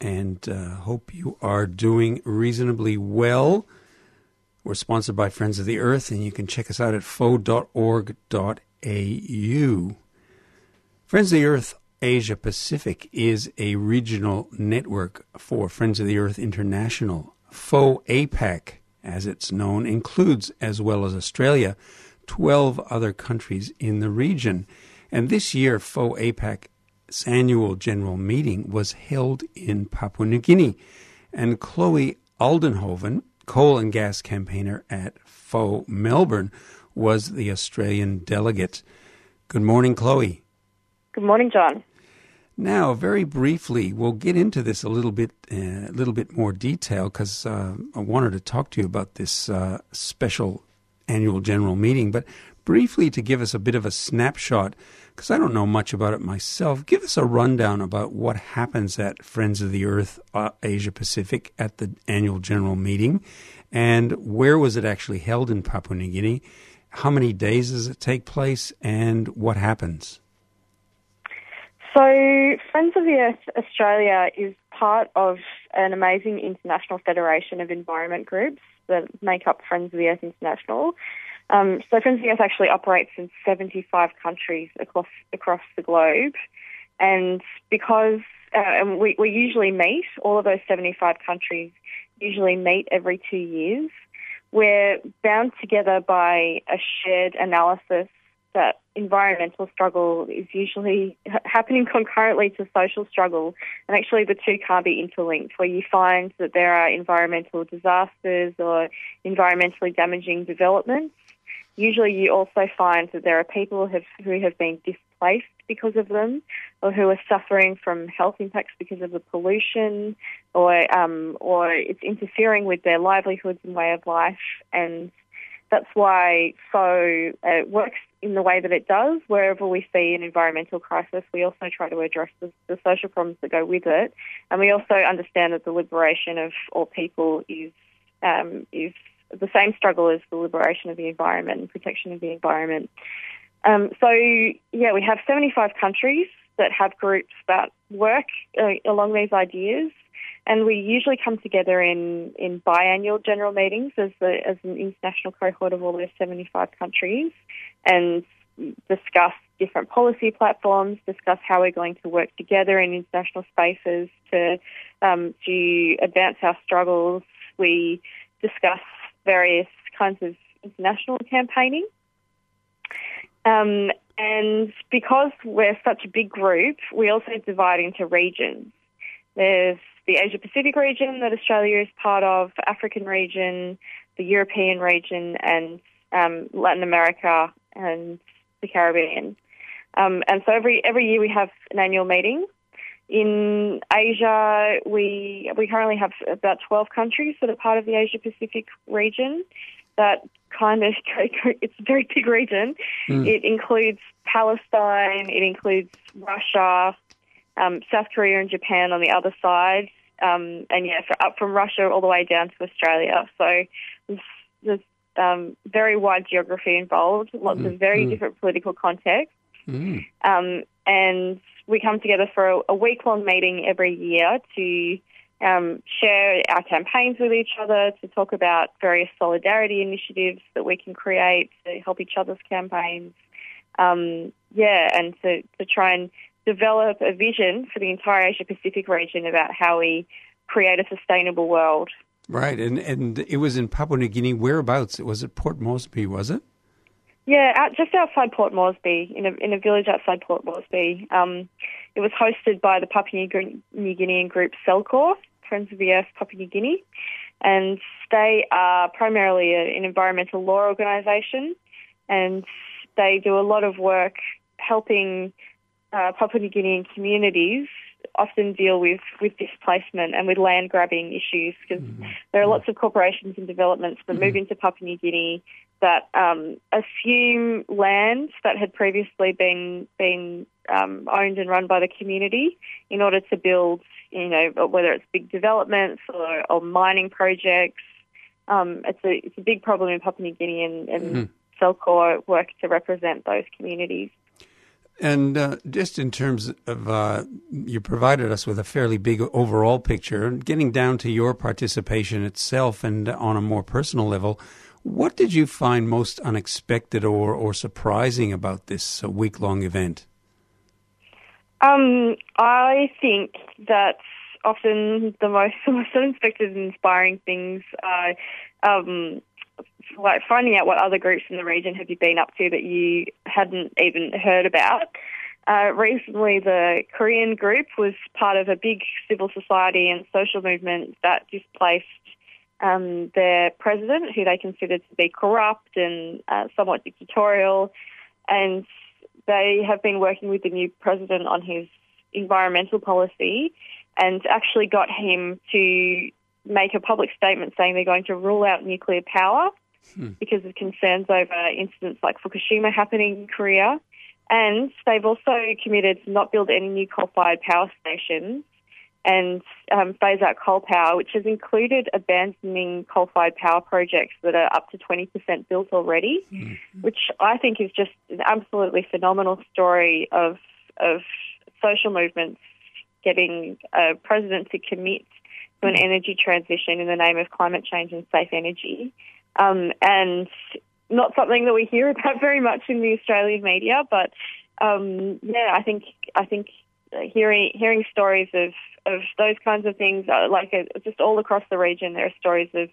And uh, hope you are doing reasonably well. We're sponsored by Friends of the Earth, and you can check us out at foe.org.au. Friends of the Earth Asia Pacific is a regional network for Friends of the Earth International. FoE APAC, as it's known, includes, as well as Australia, 12 other countries in the region. And this year, FoE APAC's annual general meeting was held in Papua New Guinea. And Chloe Aldenhoven, coal and gas campaigner at FoE Melbourne, was the Australian delegate. Good morning, Chloe. Good morning, John. Now, very briefly, we'll get into this a little bit, a uh, little bit more detail because uh, I wanted to talk to you about this uh, special annual general meeting. But briefly, to give us a bit of a snapshot, because I don't know much about it myself, give us a rundown about what happens at Friends of the Earth uh, Asia Pacific at the annual general meeting, and where was it actually held in Papua New Guinea? How many days does it take place, and what happens? So, Friends of the Earth Australia is part of an amazing international federation of environment groups that make up Friends of the Earth International. Um, so, Friends of the Earth actually operates in 75 countries across across the globe, and because uh, we, we usually meet, all of those 75 countries usually meet every two years. We're bound together by a shared analysis that environmental struggle is usually happening concurrently to social struggle, and actually the two can't be interlinked. Where you find that there are environmental disasters or environmentally damaging developments, usually you also find that there are people who have, who have been displaced because of them, or who are suffering from health impacts because of the pollution, or um, or it's interfering with their livelihoods and way of life, and that's why FoE uh, works in the way that it does. Wherever we see an environmental crisis, we also try to address the, the, social problems that go with it, and we also understand that the liberation of all people is um, is the same struggle as the liberation of the environment and protection of the environment. Um, so yeah, we have 75 countries that have groups that work uh, along these ideas. And we usually come together in, in biannual general meetings as, the, as an international cohort of all those 75 countries and discuss different policy platforms, discuss how we're going to work together in international spaces to, um, to advance our struggles. We discuss various kinds of international campaigning. Um, and because we're such a big group, we also divide into regions. There's the Asia Pacific region that Australia is part of, African region, the European region, and um, Latin America and the Caribbean. Um, and so every every year we have an annual meeting. In Asia, we we currently have about 12 countries that are part of the Asia Pacific region. That kind of it's a very big region. Mm. It includes Palestine, it includes Russia, um, South Korea, and Japan on the other side, um, and yeah, for, up from Russia all the way down to Australia. So there's, there's um, very wide geography involved, lots mm. of very mm. different political contexts, mm. um, and we come together for a, a week long meeting every year to um, share our campaigns with each other, to talk about various solidarity initiatives that we can create to help each other's campaigns. Um, yeah, and to, to try and develop a vision for the entire Asia Pacific region about how we create a sustainable world. Right, and and it was in Papua New Guinea. Whereabouts? Was it Port Moresby? Was it? Yeah, out, just outside Port Moresby, in a in a village outside Port Moresby. Um, it was hosted by the Papua New Guinean group CELCOR, Friends of the Earth Papua New Guinea, and they are primarily an environmental law organisation, and they do a lot of work helping uh, Papua New Guinean communities often deal with, with displacement and with land grabbing issues. Because there are lots of corporations and developments that move into Papua New Guinea that um, assume lands that had previously been been um, owned and run by the community in order to build, you know, whether it's big developments or, or mining projects. Um, it's a it's a big problem in Papua New Guinea, and, and CELCOR work to represent those communities. And uh, just in terms of, uh, you provided us with a fairly big overall picture. Getting down to your participation itself and on a more personal level, what did you find most unexpected or, or surprising about this uh, week long event? Um, I think that often the most, most unexpected and inspiring things are um, like finding out what other groups in the region have you been up to that you hadn't even heard about. Uh, recently, the Korean group was part of a big civil society and social movement that displaced um, their president, who they considered to be corrupt and uh, somewhat dictatorial, and they have been working with the new president on his environmental policy and actually got him to make a public statement saying they're going to rule out nuclear power because of concerns over incidents like Fukushima happening in Korea. And they've also committed to not build any new coal fired power stations and um, phase out coal power, which has included abandoning coal fired power projects that are up to 20% built already, which I think is just an absolutely phenomenal story of, of social movements getting a president to commit to an energy transition in the name of climate change and safe energy. Um, and not something that we hear about very much in the Australian media, but um, yeah, I think I think hearing hearing stories of, of those kinds of things, uh, like uh, just all across the region, there are stories of,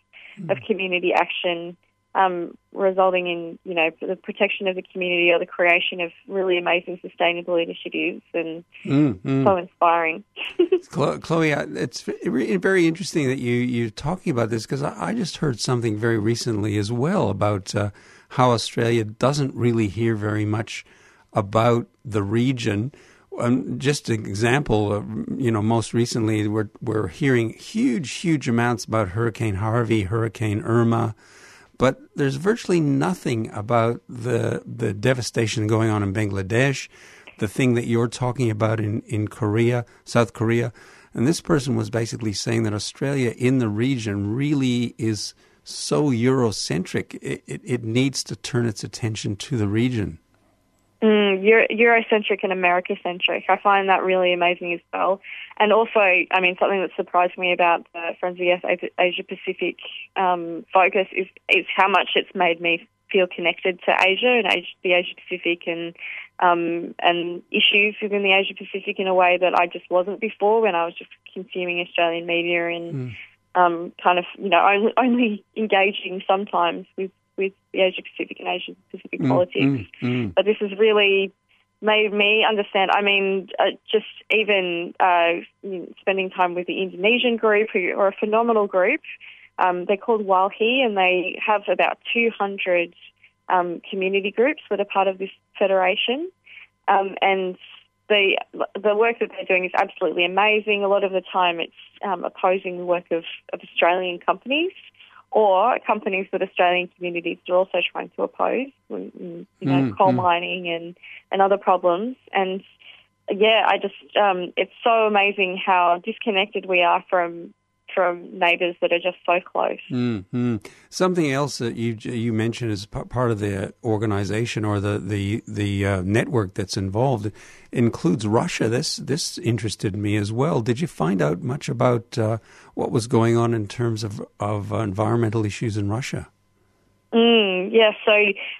of community action um, resulting in you know the protection of the community or the creation of really amazing sustainable initiatives, and Mm, mm. so inspiring. Chloe, it's very interesting that you you're talking about this because I, I just heard something very recently as well about uh, how Australia doesn't really hear very much about the region. Um, just an example, uh, you know, most recently we're we're hearing huge, huge amounts about Hurricane Harvey, Hurricane Irma, but there's virtually nothing about the the devastation going on in Bangladesh, the thing that you're talking about in, in Korea, South Korea. And this person was basically saying that Australia in the region really is so Eurocentric, it, it, it needs to turn its attention to the region. Mm, Euro- Eurocentric and America-centric. I find that really amazing as well. And also, I mean, something that surprised me about the Friends of the Asia Pacific um, focus is, is how much it's made me feel connected to Asia and Asia, the Asia Pacific and um, and issues within the Asia Pacific in a way that I just wasn't before when I was just consuming Australian media and um, kind of you know only, only engaging sometimes with with the Asia Pacific and Asia Pacific politics. Mm, mm. But this has really made me understand. I mean, uh, just even uh, spending time with the Indonesian group, who are a phenomenal group. Um, they're called Walhi, and they have about 200 um, community groups that are part of this federation. Um, and the the work that they're doing is absolutely amazing. A lot of the time, it's um, opposing the work of, of Australian companies or companies that Australian communities are also trying to oppose, you know, Mm, coal mm. mining and, and other problems. And yeah, I just um, it's so amazing how disconnected we are from from neighbours that are just so close. mm mm. Something else that you you mentioned as p- part of the organization or the the the uh, network that's involved includes Russia. This this interested me as well. Did you find out much about uh, what was going on in terms of of uh, environmental issues in Russia? Mm, yeah, so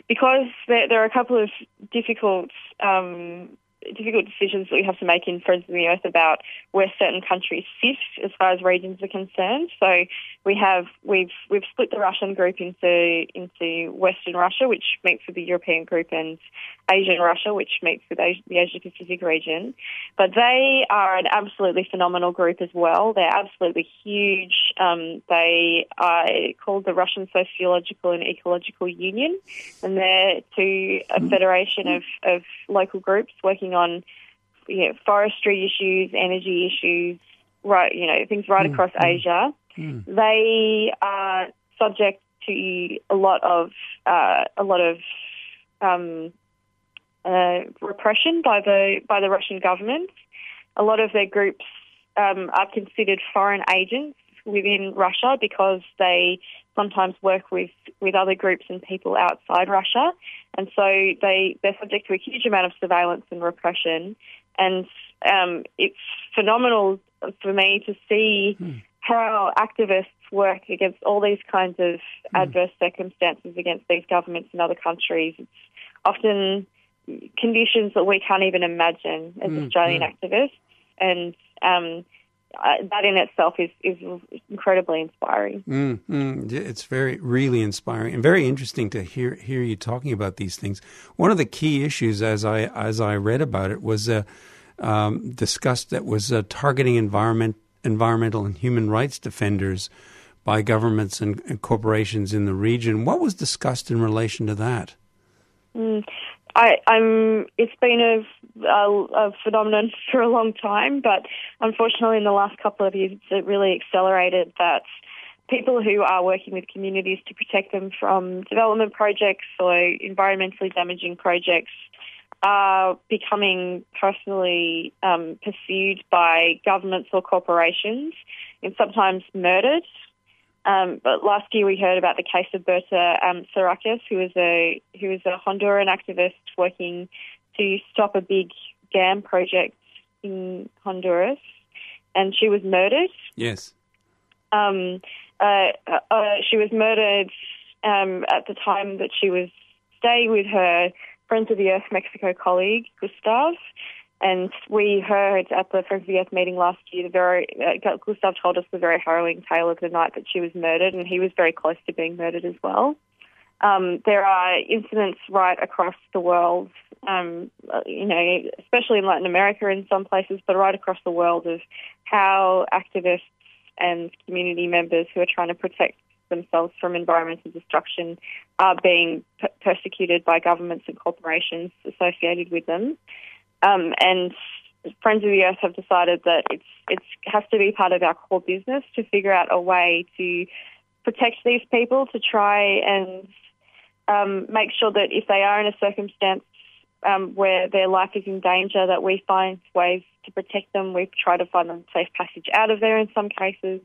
because there, there are a couple of difficult um, difficult decisions that we have to make in Friends of the Earth about where certain countries sit as far as regions are concerned. So we have we've we've split the Russian group into into Western Russia, which meets with the European group, and Asian Russia, which meets with Asia, the Asia Pacific region. But they are an absolutely phenomenal group as well. They're absolutely huge. Um, they are called the Russian Sociological and Ecological Union, and they're to a federation of, of local groups working on you know, forestry issues, energy issues, right, you know, things right across Asia. They are subject to a lot of uh, a lot of um, uh, repression by the by the Russian government. A lot of their groups um, are considered foreign agents within Russia because they sometimes work with, with other groups and people outside Russia, and so they they're subject to a huge amount of surveillance and repression. And um, it's phenomenal for me to see how activists work against all these kinds of adverse circumstances against these governments in other countries. It's often conditions that we can't even imagine as Australian activists, and um, uh, that in itself is, is incredibly inspiring. Mm, mm, it's very, really inspiring and very interesting to hear hear you talking about these things. One of the key issues, as I as I read about it, was uh, um, discussed that was uh, targeting environment, environmental and human rights defenders by governments and, and corporations in the region. What was discussed in relation to that? Mm. I, I'm. It's been a, a, a phenomenon for a long time, but unfortunately, in the last couple of years, it really accelerated that people who are working with communities to protect them from development projects or environmentally damaging projects are becoming personally um, pursued by governments or corporations and sometimes murdered. Um, but last year we heard about the case of Berta um, Cáceres, who was a who was a Honduran activist working to stop a big dam project in Honduras, and she was murdered. Yes. Um, uh, uh, she was murdered um, at the time that she was staying with her Friends of the Earth Mexico colleague, Gustav. And we heard at the the Earth meeting last year, the very uh, Gustav told us the very harrowing tale of the night that she was murdered, and he was very close to being murdered as well. Um, there are incidents right across the world, um, you know, especially in Latin America in some places, but right across the world of how activists and community members who are trying to protect themselves from environmental destruction are being per- persecuted by governments and corporations associated with them. Um, and Friends of the Earth have decided that it's it's has to be part of our core business to figure out a way to protect these people, to try and um, make sure that if they are in a circumstance um, where their life is in danger, that we find ways to protect them. We try to find them safe passage out of there in some cases,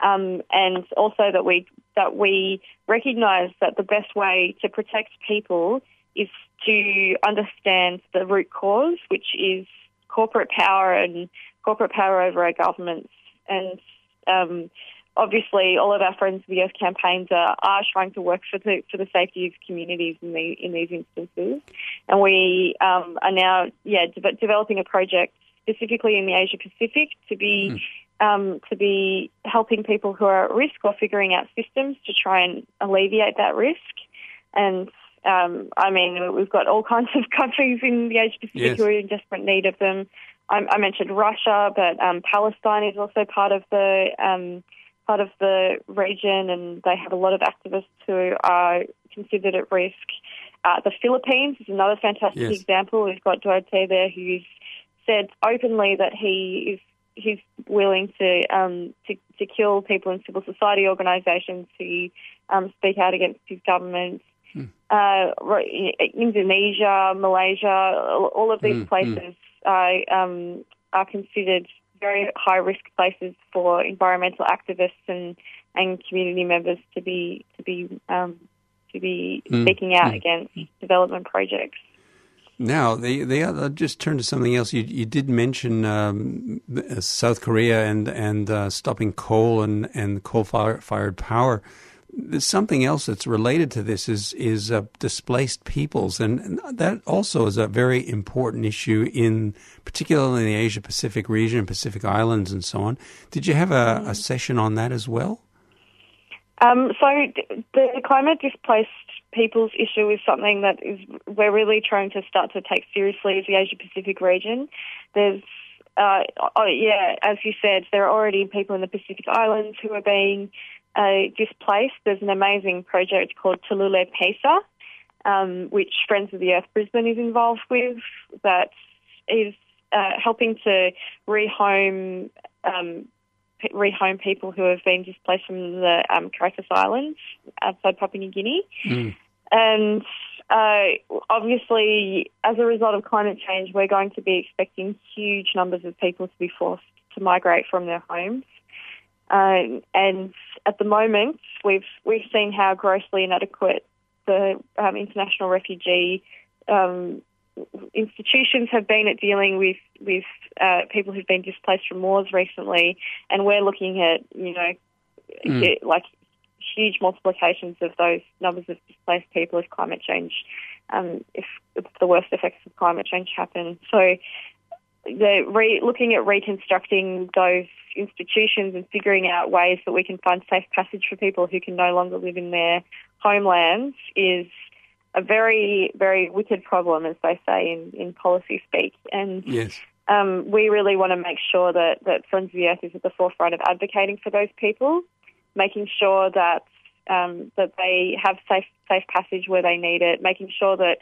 um, and also that we that we recognise that the best way to protect people is to understand the root cause, which is corporate power and corporate power over our governments. And um, obviously, all of our Friends of the Earth campaigns are, are trying to work for the for the safety of communities in the in these instances. And we um, are now, yeah, de- developing a project specifically in the Asia Pacific to be. Um, to be helping people who are at risk or figuring out systems to try and alleviate that risk. And um, I mean, we've got all kinds of countries in the Asia Pacific Yes. who are in desperate need of them. I, I mentioned Russia, but um, Palestine is also part of the um, part of the region, and they have a lot of activists who are considered at risk. Uh, the Philippines is another fantastic Yes. example. We've got Duterte there, who's said openly that he is he's willing to um, to, to kill people in civil society organisations who um, speak out against his government. Uh, Indonesia, Malaysia, all of these Mm, mm. places are, um, are considered very high risk places for environmental activists and, and community members to be to be um, to be Mm, speaking out mm. against development projects. Now, the the other, just turn to something else. You you did mention um, uh, South Korea and and uh, stopping coal and and coal fire, fired power. There's something else that's related to this is is uh, displaced peoples, and, and that also is a very important issue in particularly in the Asia Pacific region, Pacific Islands, and so on. Did you have a, a session on that as well? Um, so the climate displaced people's issue is something that is we're really trying to start to take seriously as the Asia Pacific region. There's uh, oh, yeah, as you said, there are already people in the Pacific Islands who are being uh, displaced. There's an amazing project called Tulele Peisa, um, which Friends of the Earth Brisbane is involved with, that is uh, helping to rehome um, p- rehome people who have been displaced from the um, Carteret Islands outside Papua New Guinea. Mm. And uh, obviously, as a result of climate change, we're going to be expecting huge numbers of people to be forced to migrate from their homes. Uh, and at the moment, we've we've seen how grossly inadequate the um, international refugee um, institutions have been at dealing with with uh, people who've been displaced from wars recently, and we're looking at you know Mm. like huge multiplications of those numbers of displaced people if climate change, um, if, if the worst effects of climate change happen. So, the re- looking at reconstructing those institutions and figuring out ways that we can find safe passage for people who can no longer live in their homelands is a very, very wicked problem, as they say in, in policy speak. And Yes. um, we really want to make sure that, that Friends of the Earth is at the forefront of advocating for those people, making sure that um, that they have safe safe passage where they need it, making sure that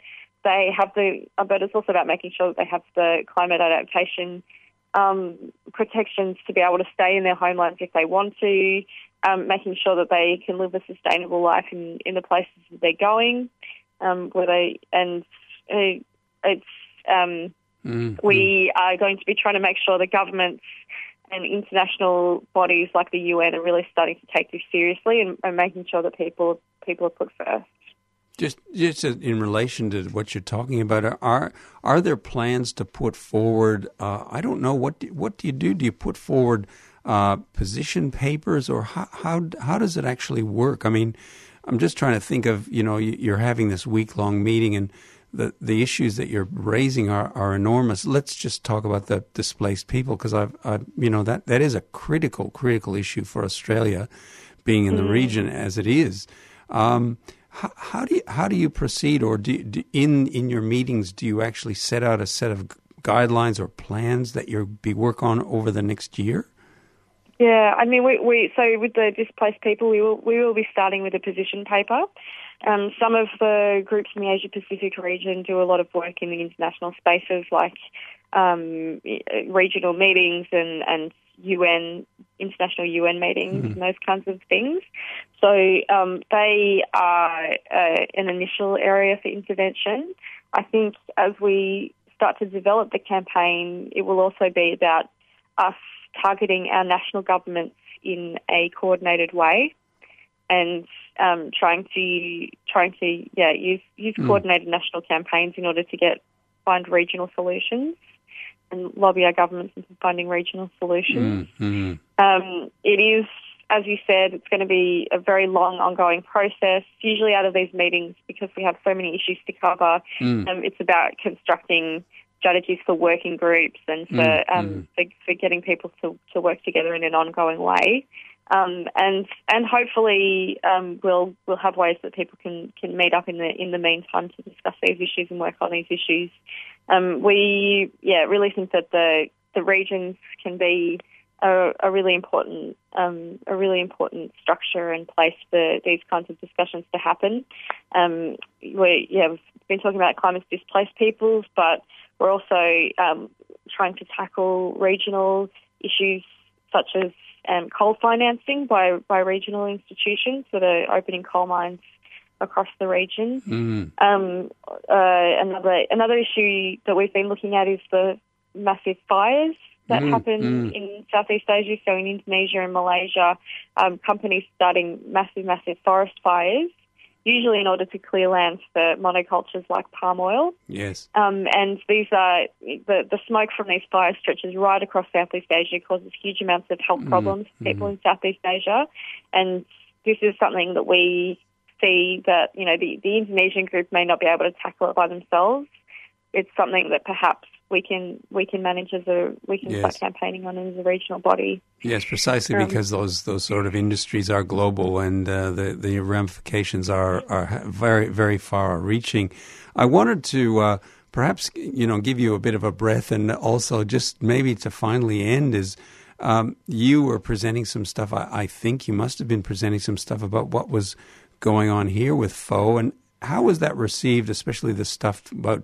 they have the. But it's also about making sure that they have the climate adaptation um, protections to be able to stay in their homelands if they want to, um, making sure that they can live a sustainable life in, in the places that they're going, um, where they and uh, it's. Um, Mm. we are going to be trying to make sure that governments and international bodies like the UN are really starting to take this seriously and, and making sure that people people are put first. Just, just in relation to what you're talking about, are are there plans to put forward? Uh, I don't know what do, what do you do? Do you put forward uh, position papers, or how, how how does it actually work? I mean, I'm just trying to think of you know you- you're having this week long meeting and. The, the issues that you're raising are, are enormous. Let's just talk about the displaced people because I've, I, you know, that, that is a critical, critical issue for Australia, being in the region as it is. Um, how, how do you how do you proceed, or do, do in in your meetings do you actually set out a set of guidelines or plans that you'll be work on over the next year? Yeah, I mean, we, we so with the displaced people, we will we will be starting with a position paper. Um, some of the groups in the Asia Pacific region do a lot of work in the international spaces, like um, regional meetings and and UN international UN meetings and those kinds of things. So um, they are uh, an initial area for intervention. I think as we start to develop the campaign, it will also be about us targeting our national governments in a coordinated way and um, trying to trying to yeah use use coordinated national campaigns in order to get find regional solutions and lobby our governments into finding regional solutions. Mm-hmm. Um, it is, as you said, it's going to be a very long, ongoing process. Usually, out of these meetings, because we have so many issues to cover, Mm. um, it's about constructing strategies for working groups and for Mm, um, for, for getting people to, to work together in an ongoing way. Um, and and hopefully um, we'll we'll have ways that people can, can meet up in the in the meantime to discuss these issues and work on these issues. Um, we yeah really think that the the regions can be a, a really important um, a really important structure and place for these kinds of discussions to happen. Um, we yeah we've been talking about climate displaced peoples, but we're also um, trying to tackle regional issues such as um, coal financing by by regional institutions that are opening coal mines across the region. Mm. Um, uh, another another issue that we've been looking at is the massive fires that Mm, happen mm. in Southeast Asia. So in Indonesia and Malaysia, um, companies starting massive, massive forest fires, usually in order to clear land for monocultures like palm oil. Yes. Um, and these are the the smoke from these fires stretches right across Southeast Asia, causes huge amounts of health problems for people in Southeast Asia, and this is something that we see that you know the the Indonesian group may not be able to tackle it by themselves. It's something that perhaps we can we can manage as a we can start campaigning on as a regional body. Yes, precisely Um, because those those sort of industries are global and uh, the the ramifications are are very very far reaching. I wanted to uh, perhaps you know give you a bit of a breath and also just maybe to finally end is. Um, you were presenting some stuff. I, I think you must have been presenting some stuff about what was going on here with FoE, and how was that received? Especially the stuff about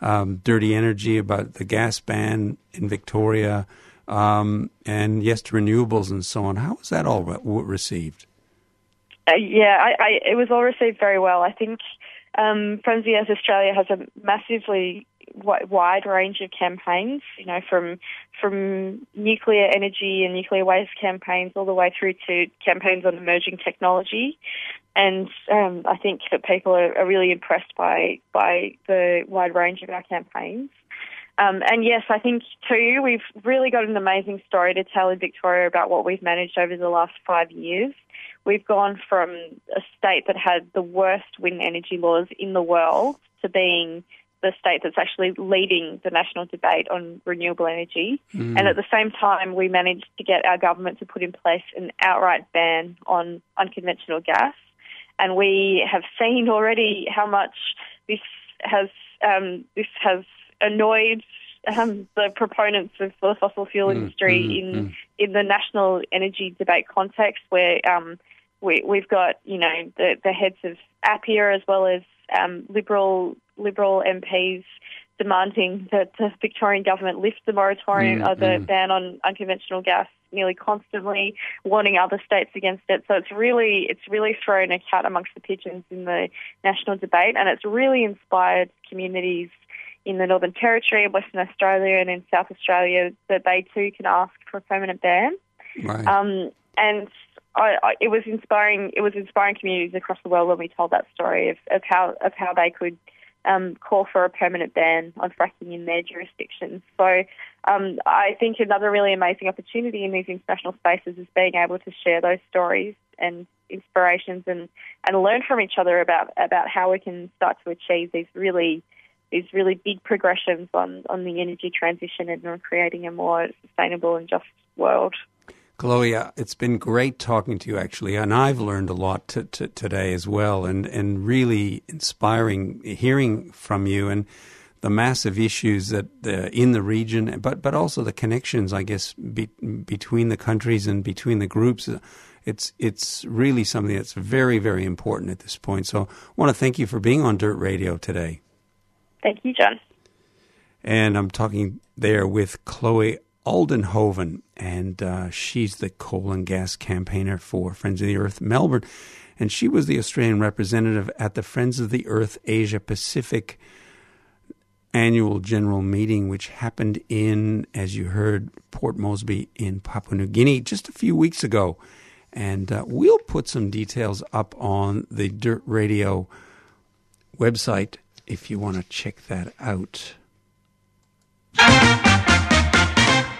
um, dirty energy, about the gas ban in Victoria, um, and yes to renewables and so on. How was that all re- received? Uh, yeah, I, I, it was all received very well. I think um, Friends of the Australia has a massively wide range of campaigns, you know, from from nuclear energy and nuclear waste campaigns all the way through to campaigns on emerging technology. And um, I think that people are, are, really impressed by by the wide range of our campaigns. Um, and yes, I think too we've really got an amazing story to tell in Victoria about what we've managed over the last five years. We've gone from a state that had the worst wind energy laws in the world to being the state that's actually leading the national debate on renewable energy. Mm. And at the same time, we managed to get our government to put in place an outright ban on unconventional gas. And we have seen already how much this has um, this has annoyed um, the proponents of the fossil fuel mm, industry mm, in mm. in the national energy debate context, where um, we, have got you know the, the heads of APPEA as well as um, liberal Liberal MPs demanding that the Victorian government lift the moratorium mm, or the mm. ban on unconventional gas nearly constantly, warning other states against it. So it's really it's really thrown a cat amongst the pigeons in the national debate, and it's really inspired communities in the Northern Territory, Western Australia, and in South Australia that they too can ask for a permanent ban. Right. Um, and I, I, it was inspiring. It was inspiring communities across the world when we told that story of, of how of how they could um, call for a permanent ban on fracking in their jurisdictions. So um, I think another really amazing opportunity in these international spaces is being able to share those stories and inspirations and, and learn from each other about, about how we can start to achieve these really these really big progressions on, on the energy transition and on creating a more sustainable and just world. Chloe, uh, it's been great talking to you, actually, and I've learned a lot t- t- today as well, and, and really inspiring hearing from you and the massive issues that uh, in the region, but but also the connections, I guess, be, between the countries and between the groups. It's it's really something that's very very important at this point. So, I want to thank you for being on Dirt Radio today. Thank you, John. And I'm talking there with Chloe Aldenhoven, and uh, she's the coal and gas campaigner for Friends of the Earth Melbourne. And she was the Australian representative at the Friends of the Earth Asia Pacific annual general meeting, which happened in, as you heard, Port Moresby in Papua New Guinea just a few weeks ago. And uh, we'll put some details up on the Dirt Radio website if you want to check that out.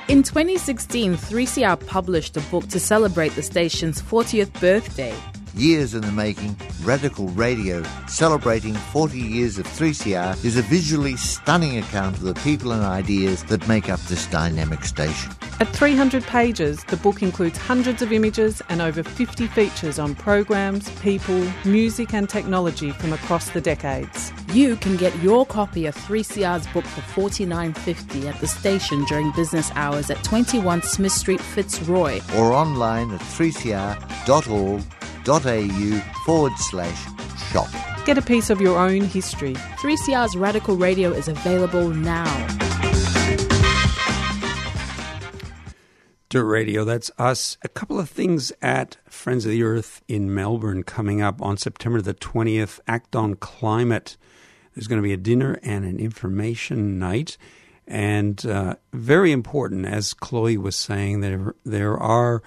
In 2016, 3CR published a book to celebrate the station's 40th birthday. Years in the making, Radical Radio, celebrating 40 years of 3CR, is a visually stunning account of the people and ideas that make up this dynamic station. At 300 pages, the book includes hundreds of images and over 50 features on programs, people, music, and technology from across the decades. You can get your copy of 3CR's book for $49.50 at the station during business hours at 21 Smith Street, Fitzroy. Or online at 3cr.org.au forward slash shop. Get a piece of your own history. 3CR's Radical Radio is available now. Dirt Radio, that's us. A couple of things at Friends of the Earth in Melbourne coming up on September the 20th. Act on Climate. There's going to be a dinner and an information night. And uh, very important, as Chloe was saying, there, there are,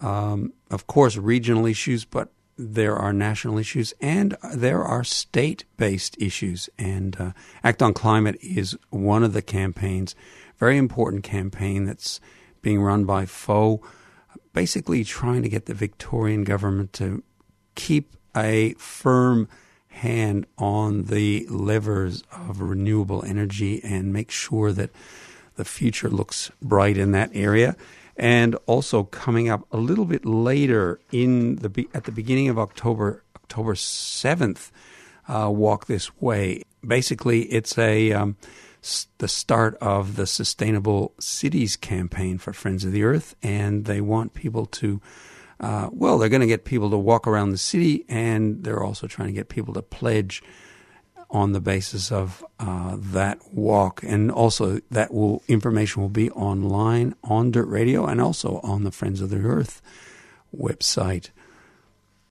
um, of course, regional issues, but there are national issues and there are state based issues. And uh, Act on Climate is one of the campaigns, very important campaign that's being run by FoE, basically trying to get the Victorian government to keep a firm hand on the levers of renewable energy and make sure that the future looks bright in that area. And also coming up a little bit later in the at the beginning of October, October seventh, uh, walk this way. Basically, it's a um, the start of the Sustainable Cities campaign for Friends of the Earth, and they want people to. Uh, well, they're going to get people to walk around the city, and they're also trying to get people to pledge on the basis of uh, that walk. And also, that will information will be online on Dirt Radio and also on the Friends of the Earth website.